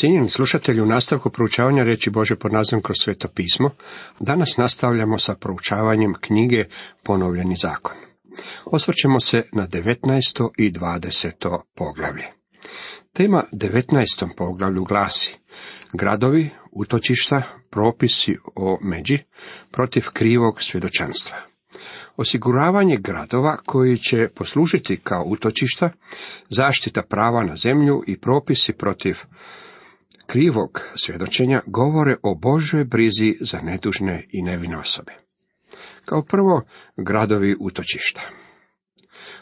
Cijenjeni slušatelji, u nastavku proučavanja reći Bože pod nazivom kroz sveto pismo, danas nastavljamo sa proučavanjem knjige Ponovljeni zakon. Osvrćemo se na 19. i 20. poglavlje. Tema 19. poglavlju glasi Gradovi, utočišta, propisi o međi protiv krivog svjedočanstva. Osiguravanje gradova koji će poslužiti kao utočišta, zaštita prava na zemlju i propisi protiv krivog svjedočenja govore o Božoj brizi za nedužne i nevine osobe. Kao prvo, gradovi utočišta.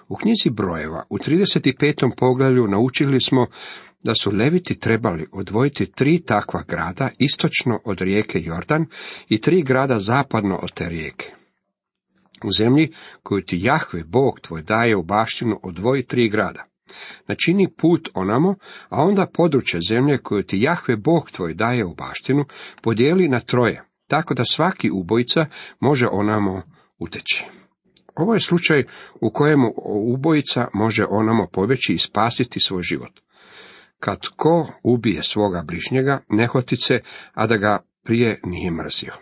U knjizi brojeva u 35. poglavlju naučili smo da su leviti trebali odvojiti tri takva grada istočno od rijeke Jordan i tri grada zapadno od te rijeke. U zemlji koju ti Jahve, Bog tvoj, daje u baštinu odvoji tri grada. Načini put onamo, a onda područje zemlje koju ti Jahve Bog tvoj daje u baštinu, podijeli na troje, tako da svaki ubojica može onamo uteći. Ovo je slučaj u kojemu ubojica može onamo pobjeći i spasiti svoj život. Kad ko ubije svoga bližnjega, nehotice, a da ga prije nije mrzio.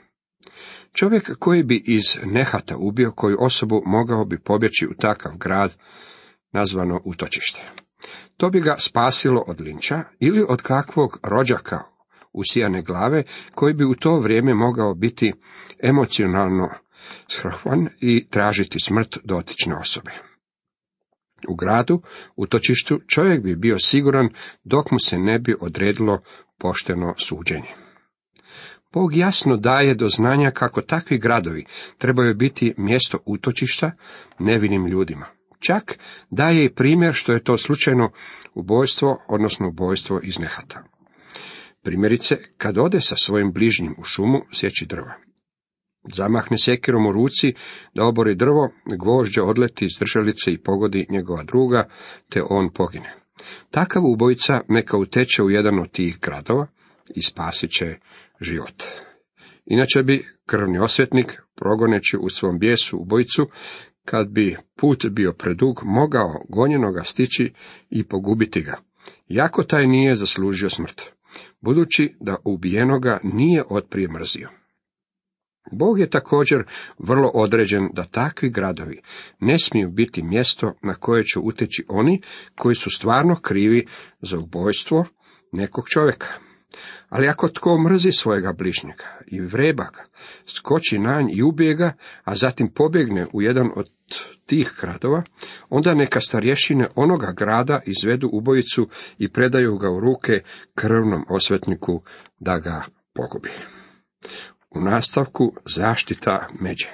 Čovjek koji bi iz nehata ubio koju osobu mogao bi pobjeći u takav grad, nazvano utočište. To bi ga spasilo od linča ili od kakvog rođaka usijane glave, koji bi u to vrijeme mogao biti emocionalno shrhvan i tražiti smrt dotične osobe. U gradu, u točištu, čovjek bi bio siguran dok mu se ne bi odredilo pošteno suđenje. Bog jasno daje do znanja kako takvi gradovi trebaju biti mjesto utočišta nevinim ljudima. Čak daje i primjer što je to slučajno ubojstvo, odnosno ubojstvo iz nehata. Primjerice, kad ode sa svojim bližnjim u šumu sjeći drva. Zamahne sjekirom u ruci da obori drvo, gvožđe odleti iz držalice i pogodi njegova druga, te on pogine. Takav ubojica neka uteče u jedan od tih gradova i spasit će život. Inače bi krvni osvetnik, progoneći u svom bijesu ubojicu, kad bi put bio predug, mogao gonjenoga stići i pogubiti ga, jako taj nije zaslužio smrt, budući da ubijenoga nije otprije mrzio. Bog je također vrlo određen da takvi gradovi ne smiju biti mjesto na koje će uteći oni koji su stvarno krivi za ubojstvo nekog čovjeka. Ali ako tko mrzi svojega bližnjega i vreba ga, skoči na nj i ubije ga, a zatim pobjegne u jedan od tih gradova, onda neka starješine onoga grada izvedu ubojicu i predaju ga u ruke krvnom osvetniku da ga pogubi. U nastavku zaštita međe.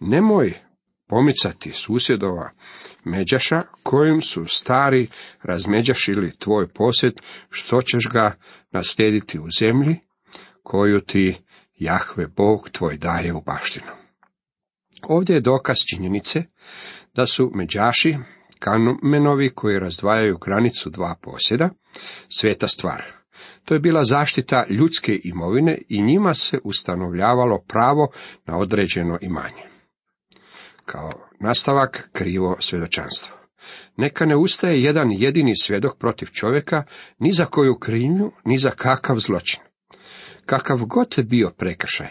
Nemoj pomicati susjedova međaša kojim su stari razmeđašili tvoj posjed, što ćeš ga naslijediti u zemlji koju ti Jahve Bog tvoj daje u baštinu. Ovdje je dokaz činjenice da su međaši, kamenovi koji razdvajaju granicu dva posjeda, sveta stvar. To je bila zaštita ljudske imovine i njima se ustanovljavalo pravo na određeno imanje. Kao nastavak krivo svjedočanstvo. Neka ne ustaje jedan jedini svjedok protiv čovjeka, ni za koju krivnju, ni za kakav zločin. Kakav god bio prekršaj,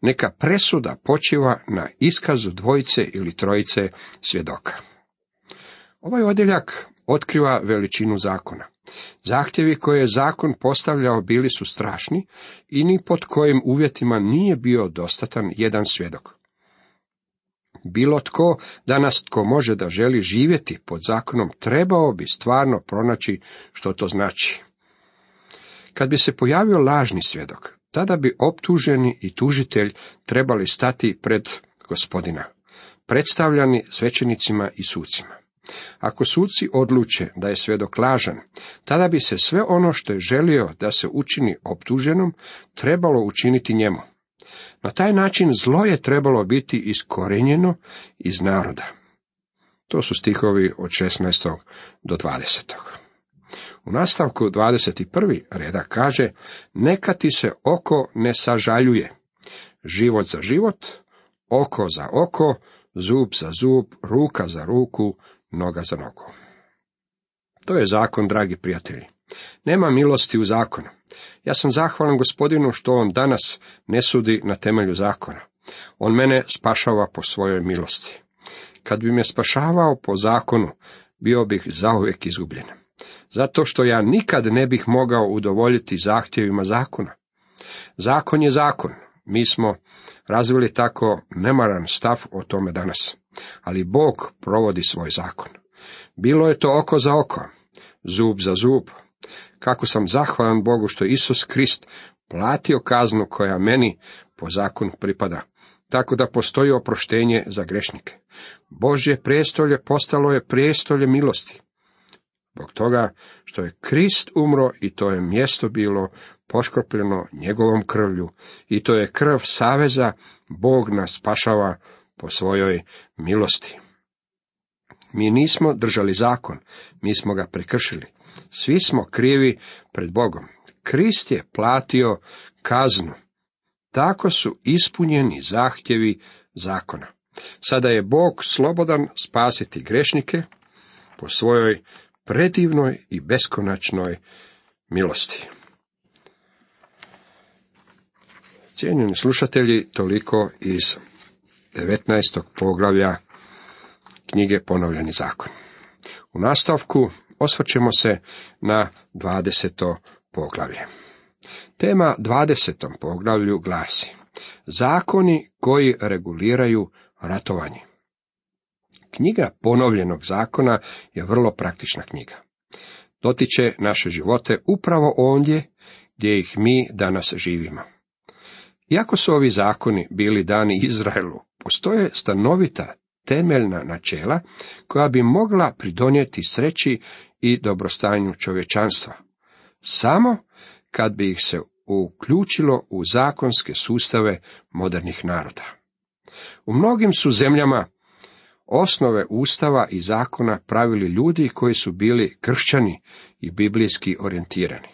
neka presuda počiva na iskazu dvojice ili trojice svjedoka. Ovaj odjeljak otkriva veličinu zakona. Zahtjevi koje je zakon postavljao bili su strašni i ni pod kojim uvjetima nije bio dostatan jedan svjedok. Bilo tko, danas tko može da želi živjeti pod zakonom, trebao bi stvarno pronaći što to znači. Kad bi se pojavio lažni svjedok, tada bi optuženi i tužitelj trebali stati pred gospodina, predstavljani svećenicima i sucima. Ako suci odluče da je svjedok lažan, tada bi se sve ono što je želio da se učini optuženom, trebalo učiniti njemu. Na taj način zlo je trebalo biti iskorenjeno iz naroda. To su stihovi od 16. do 20. U nastavku 21. reda kaže, neka ti se oko ne sažaljuje, život za život, oko za oko, zub za zub, ruka za ruku, noga za nogu. To je zakon, dragi prijatelji. Nema milosti u zakonu. Ja sam zahvalan gospodinu što on danas ne sudi na temelju zakona. On mene spašava po svojoj milosti. Kad bi me spašavao po zakonu, bio bih zauvijek izgubljen. Zato što ja nikad ne bih mogao udovoljiti zahtjevima zakona. Zakon je zakon. Mi smo razvili tako nemaran stav o tome danas. Ali Bog provodi svoj zakon. Bilo je to oko za oko, zub za zub. Kako sam zahvalan Bogu što Isus Krist platio kaznu koja meni po zakonu pripada, tako da postoji oproštenje za grešnike. Božje prijestolje postalo je prijestolje milosti. Zbog toga što je Krist umro i to je mjesto bilo poškropljeno njegovom krvlju i to je krv saveza, Bog nas spašava po svojoj milosti. Mi nismo držali zakon, mi smo ga prekršili. Svi smo krivi pred Bogom. Krist je platio kaznu. Tako su ispunjeni zahtjevi zakona. Sada je Bog slobodan spasiti grešnike po svojoj predivnoj i beskonačnoj milosti. Cijenjeni slušatelji, toliko iz 19. poglavlja knjige Ponovljeni zakon. U nastavku osvrćemo se na 20. poglavlje. Tema 20. poglavlju glasi Zakoni koji reguliraju ratovanje. Knjiga ponovljenog zakona je vrlo praktična knjiga. Dotiče naše živote upravo ondje gdje ih mi danas živimo. Iako su ovi zakoni bili dani Izraelu, postoje stanovita temeljna načela koja bi mogla pridonijeti sreći i dobrostanju čovječanstva. Samo kad bi ih se uključilo u zakonske sustave modernih naroda. U mnogim su zemljama osnove ustava i zakona pravili ljudi koji su bili kršćani i biblijski orijentirani.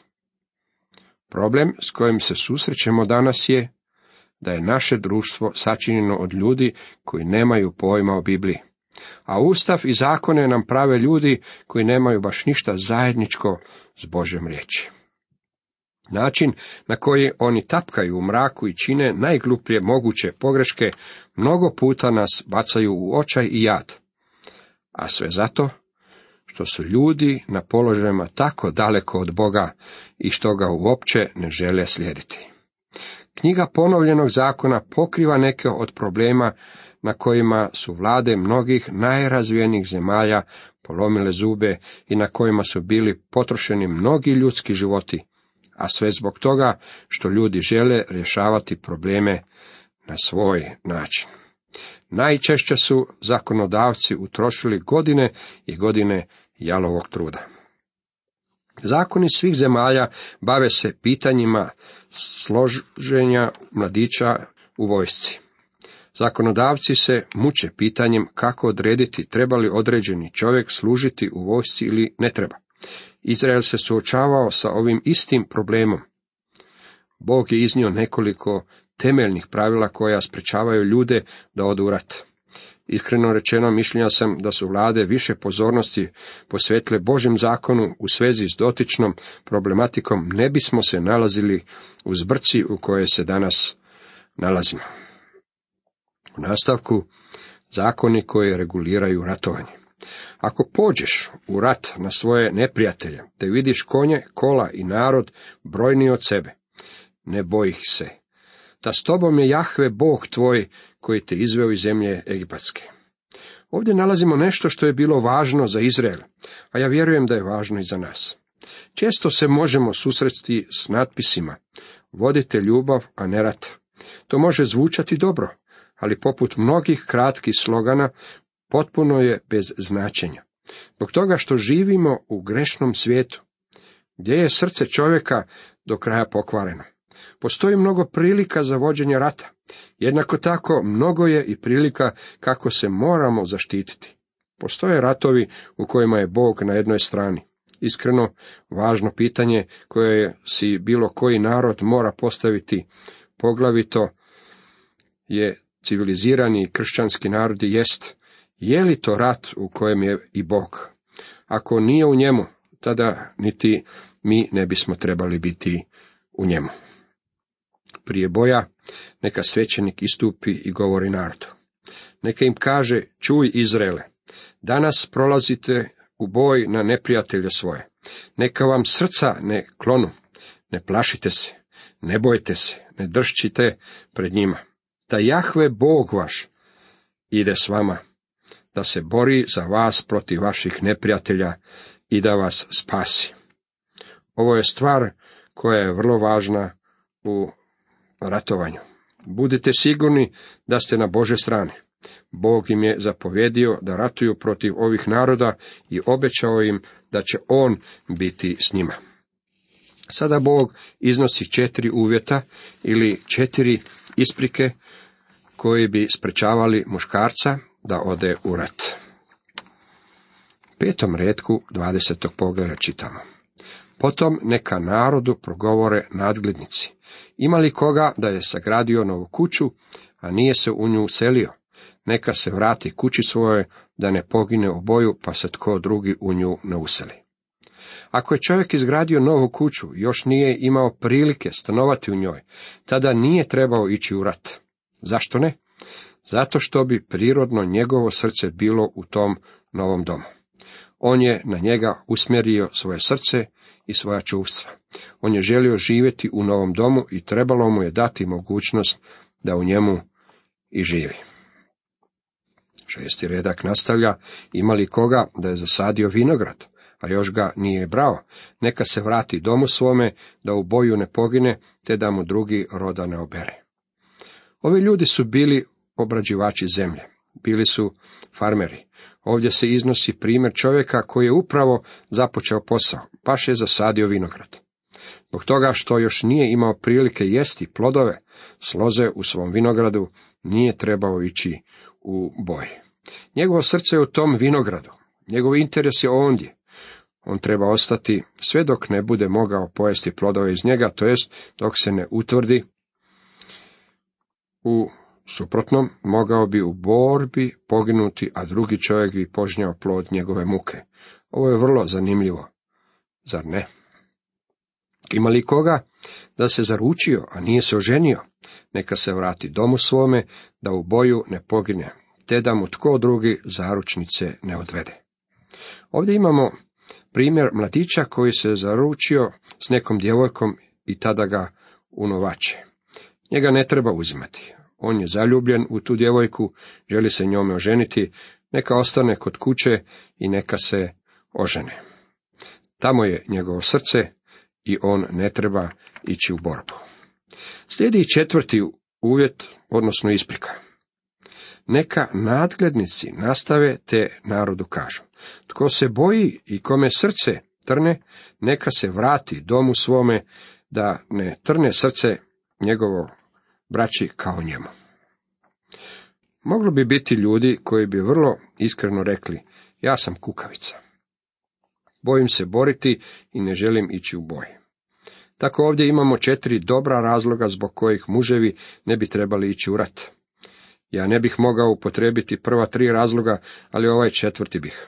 Problem s kojim se susrećemo danas je da je naše društvo sačinjeno od ljudi koji nemaju pojma o Bibliji. A ustav i zakone nam prave ljudi koji nemaju baš ništa zajedničko s Božjom riječi. Način na koji oni tapkaju u mraku i čine najgluplje moguće pogreške, mnogo puta nas bacaju u očaj i jad. A sve zato što su ljudi na položajima tako daleko od Boga i što ga uopće ne žele slijediti. Knjiga ponovljenog zakona pokriva neke od problema na kojima su vlade mnogih najrazvijenijih zemalja polomile zube i na kojima su bili potrošeni mnogi ljudski životi, a sve zbog toga što ljudi žele rješavati probleme na svoj način. Najčešće su zakonodavci utrošili godine i godine jalovog truda. Zakoni svih zemalja bave se pitanjima složenja mladića u vojsci. Zakonodavci se muče pitanjem kako odrediti treba li određeni čovjek služiti u vojsci ili ne treba. Izrael se suočavao sa ovim istim problemom. Bog je iznio nekoliko temeljnih pravila koja sprečavaju ljude da odu u rat. Iskreno rečeno mišljenja sam da su vlade više pozornosti posvetile Božem zakonu u svezi s dotičnom problematikom, ne bismo se nalazili u zbrci u kojoj se danas nalazimo. U nastavku, zakoni koji reguliraju ratovanje. Ako pođeš u rat na svoje neprijatelje, te vidiš konje, kola i narod brojni od sebe, ne boj ih se. Da s tobom je Jahve Bog tvoj koji te izveo iz zemlje Egipatske. Ovdje nalazimo nešto što je bilo važno za Izrael, a ja vjerujem da je važno i za nas. Često se možemo susresti s natpisima Vodite ljubav, a ne rat. To može zvučati dobro, ali poput mnogih kratkih slogana potpuno je bez značenja. Zbog toga što živimo u grešnom svijetu, gdje je srce čovjeka do kraja pokvareno. Postoji mnogo prilika za vođenje rata. Jednako tako mnogo je i prilika kako se moramo zaštititi. Postoje ratovi u kojima je Bog na jednoj strani. Iskreno, važno pitanje koje si bilo koji narod mora postaviti, poglavito je civilizirani kršćanski narodi jest, je li to rat u kojem je i Bog? Ako nije u njemu, tada niti mi ne bismo trebali biti u njemu. Prije boja neka svećenik istupi i govori narodu. Neka im kaže, čuj Izraele, danas prolazite u boj na neprijatelje svoje. Neka vam srca ne klonu, ne plašite se, ne bojte se, ne dršćite pred njima. Da Jahve Bog vaš ide s vama, da se bori za vas protiv vaših neprijatelja i da vas spasi. Ovo je stvar koja je vrlo važna u ratovanju. Budite sigurni da ste na Bože strani. Bog im je zapovjedio da ratuju protiv ovih naroda i obećao im da će On biti s njima. Sada Bog iznosi četiri uvjeta ili četiri isprike koji bi sprečavali muškarca da ode u rat. Petom redku 20. pogleda čitamo. Potom neka narodu progovore nadglednici. Ima li koga da je sagradio novu kuću, a nije se u nju uselio? Neka se vrati kući svoje, da ne pogine u boju, pa se tko drugi u nju ne useli. Ako je čovjek izgradio novu kuću, još nije imao prilike stanovati u njoj, tada nije trebao ići u rat. Zašto ne? Zato što bi prirodno njegovo srce bilo u tom novom domu. On je na njega usmjerio svoje srce i svoja čuvstva. On je želio živjeti u novom domu i trebalo mu je dati mogućnost da u njemu i živi. Šesti redak nastavlja, ima li koga da je zasadio vinograd, a još ga nije brao, neka se vrati domu svome, da u boju ne pogine, te da mu drugi roda ne obere. Ovi ljudi su bili obrađivači zemlje, bili su farmeri. Ovdje se iznosi primjer čovjeka koji je upravo započeo posao, baš je zasadio vinograd. Zbog toga što još nije imao prilike jesti plodove, sloze u svom vinogradu, nije trebao ići u boj. Njegovo srce je u tom vinogradu, njegov interes je ondje. On treba ostati sve dok ne bude mogao pojesti plodove iz njega, to jest dok se ne utvrdi u suprotnom mogao bi u borbi poginuti, a drugi čovjek bi požnjao plod njegove muke. Ovo je vrlo zanimljivo, zar ne? Ima li koga da se zaručio, a nije se oženio? Neka se vrati domu svome, da u boju ne pogine, te da mu tko drugi zaručnice ne odvede. Ovdje imamo primjer mladića koji se zaručio s nekom djevojkom i tada ga unovače. Njega ne treba uzimati. On je zaljubljen u tu djevojku, želi se njome oženiti, neka ostane kod kuće i neka se ožene. Tamo je njegovo srce i on ne treba ići u borbu. Slijedi četvrti uvjet, odnosno isprika. Neka nadglednici nastave te narodu kažu. Tko se boji i kome srce trne, neka se vrati domu svome, da ne trne srce njegovo braći kao njemu. Moglo bi biti ljudi koji bi vrlo iskreno rekli, ja sam kukavica. Bojim se boriti i ne želim ići u boj. Tako ovdje imamo četiri dobra razloga zbog kojih muževi ne bi trebali ići u rat. Ja ne bih mogao upotrebiti prva tri razloga, ali ovaj četvrti bih.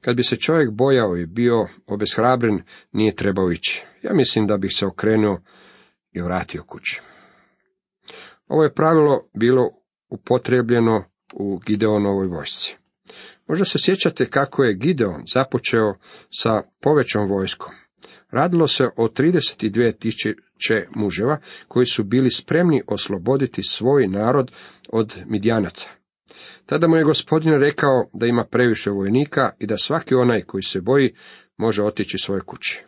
Kad bi se čovjek bojao i bio obeshrabren, nije trebao ići. Ja mislim da bih se okrenuo i vratio kući. Ovo je pravilo bilo upotrebljeno u Gideonovoj vojsci. Možda se sjećate kako je Gideon započeo sa povećom vojskom. Radilo se o 32 tisuće muževa koji su bili spremni osloboditi svoj narod od Midjanaca. Tada mu je gospodin rekao da ima previše vojnika i da svaki onaj koji se boji može otići svoje kući.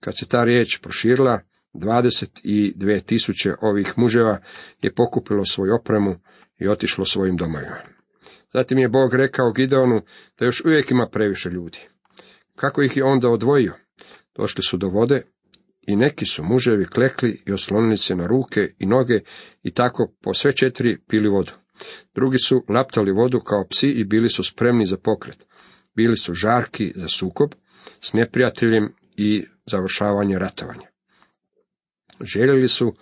Kad se ta riječ proširila, 22 tisuće ovih muževa je pokupilo svoju opremu i otišlo svojim domovima. Zatim je Bog rekao Gideonu da još uvijek ima previše ljudi. Kako ih je onda odvojio? Došli su do vode i neki su muževi klekli i oslonili se na ruke i noge i tako po sve četiri pili vodu. Drugi su laptali vodu kao psi i bili su spremni za pokret. Bili su žarki za sukob s neprijateljem i završavanje ratovanja. Željeli su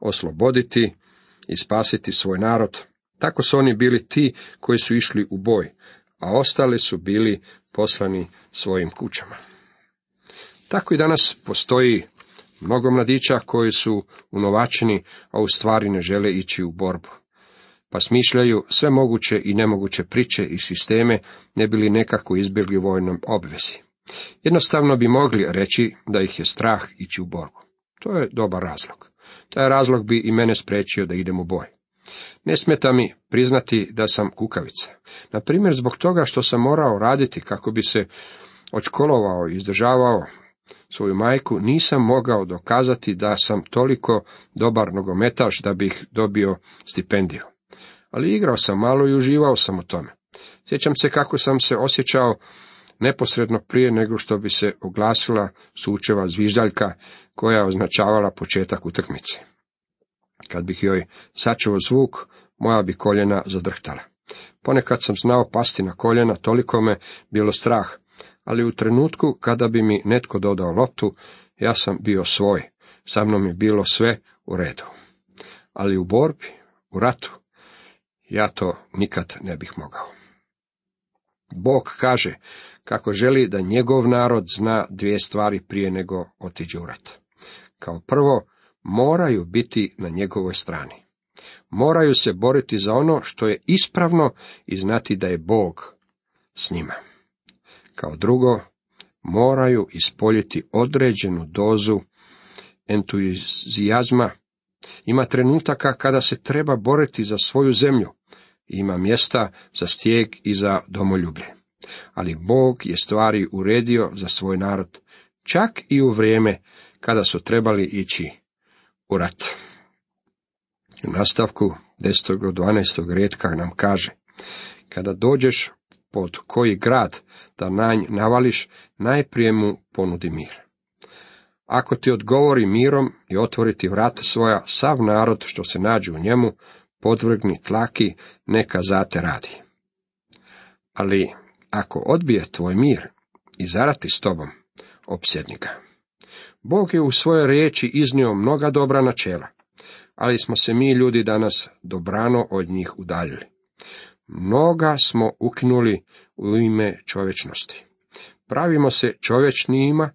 osloboditi i spasiti svoj narod. Tako su oni bili ti koji su išli u boj, a ostali su bili poslani svojim kućama. Tako i danas postoji mnogo mladića koji su unovačeni, a u stvari ne žele ići u borbu. Pa smišljaju sve moguće i nemoguće priče i sisteme, ne bili nekako izbjegli vojnom obvezi. Jednostavno bi mogli reći da ih je strah ići u borbu. To je dobar razlog. Taj razlog bi i mene spriječio da idem u boj. Ne smeta mi priznati da sam kukavica. Na primjer zbog toga što sam morao raditi kako bi se odškolovao i izdržavao svoju majku, nisam mogao dokazati da sam toliko dobar nogometaš da bih dobio stipendiju. Ali igrao sam malo i uživao sam u tome. Sjećam se kako sam se osjećao neposredno prije nego što bi se oglasila sučeva zviždaljka koja je označavala početak utakmice. Kad bih joj sačuo zvuk, moja bi koljena zadrhtala. Ponekad sam znao pasti na koljena, toliko me bilo strah, ali u trenutku kada bi mi netko dodao loptu, ja sam bio svoj, sa mnom je bilo sve u redu. Ali u borbi, u ratu, ja to nikad ne bih mogao. Bog kaže kako želi da njegov narod zna dvije stvari prije nego otiđe u rat. Kao prvo, moraju biti na njegovoj strani. Moraju se boriti za ono što je ispravno i znati da je Bog s njima. Kao drugo, moraju ispoljiti određenu dozu entuzijazma. Ima trenutaka kada se treba boriti za svoju zemlju. Ima mjesta za stijeg i za domoljublje. Ali Bog je stvari uredio za svoj narod, čak i u vrijeme kada su trebali ići u rat. U nastavku 10. do 12. redka nam kaže, kada dođeš pod koji grad da na navališ, najprije mu ponudi mir. Ako ti odgovori mirom i otvori ti vrata svoja, sav narod što se nađe u njemu, podvrgni tlaki, neka zate radi. Ali ako odbije tvoj mir i zarati s tobom, opsjedni ga. Bog je u svojoj riječi iznio mnoga dobra načela, ali smo se mi ljudi danas dobrano od njih udaljili. Mnoga smo ukinuli u ime čovječnosti. Pravimo se čovječnijima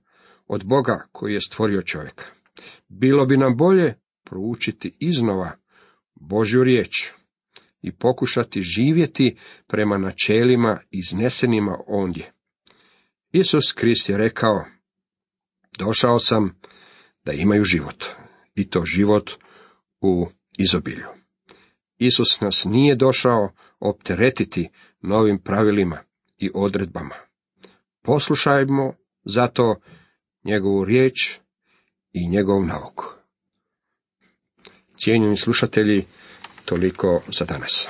od Boga koji je stvorio čovjeka. Bilo bi nam bolje proučiti iznova Božju riječ i pokušati živjeti prema načelima iznesenima ondje. Isus Krist je rekao, došao sam da imaju život, i to život u izobilju. Isus nas nije došao opteretiti novim pravilima i odredbama. Poslušajmo zato njegovu riječ i njegov nauk. Cijenjeni slušatelji, toliko za danas.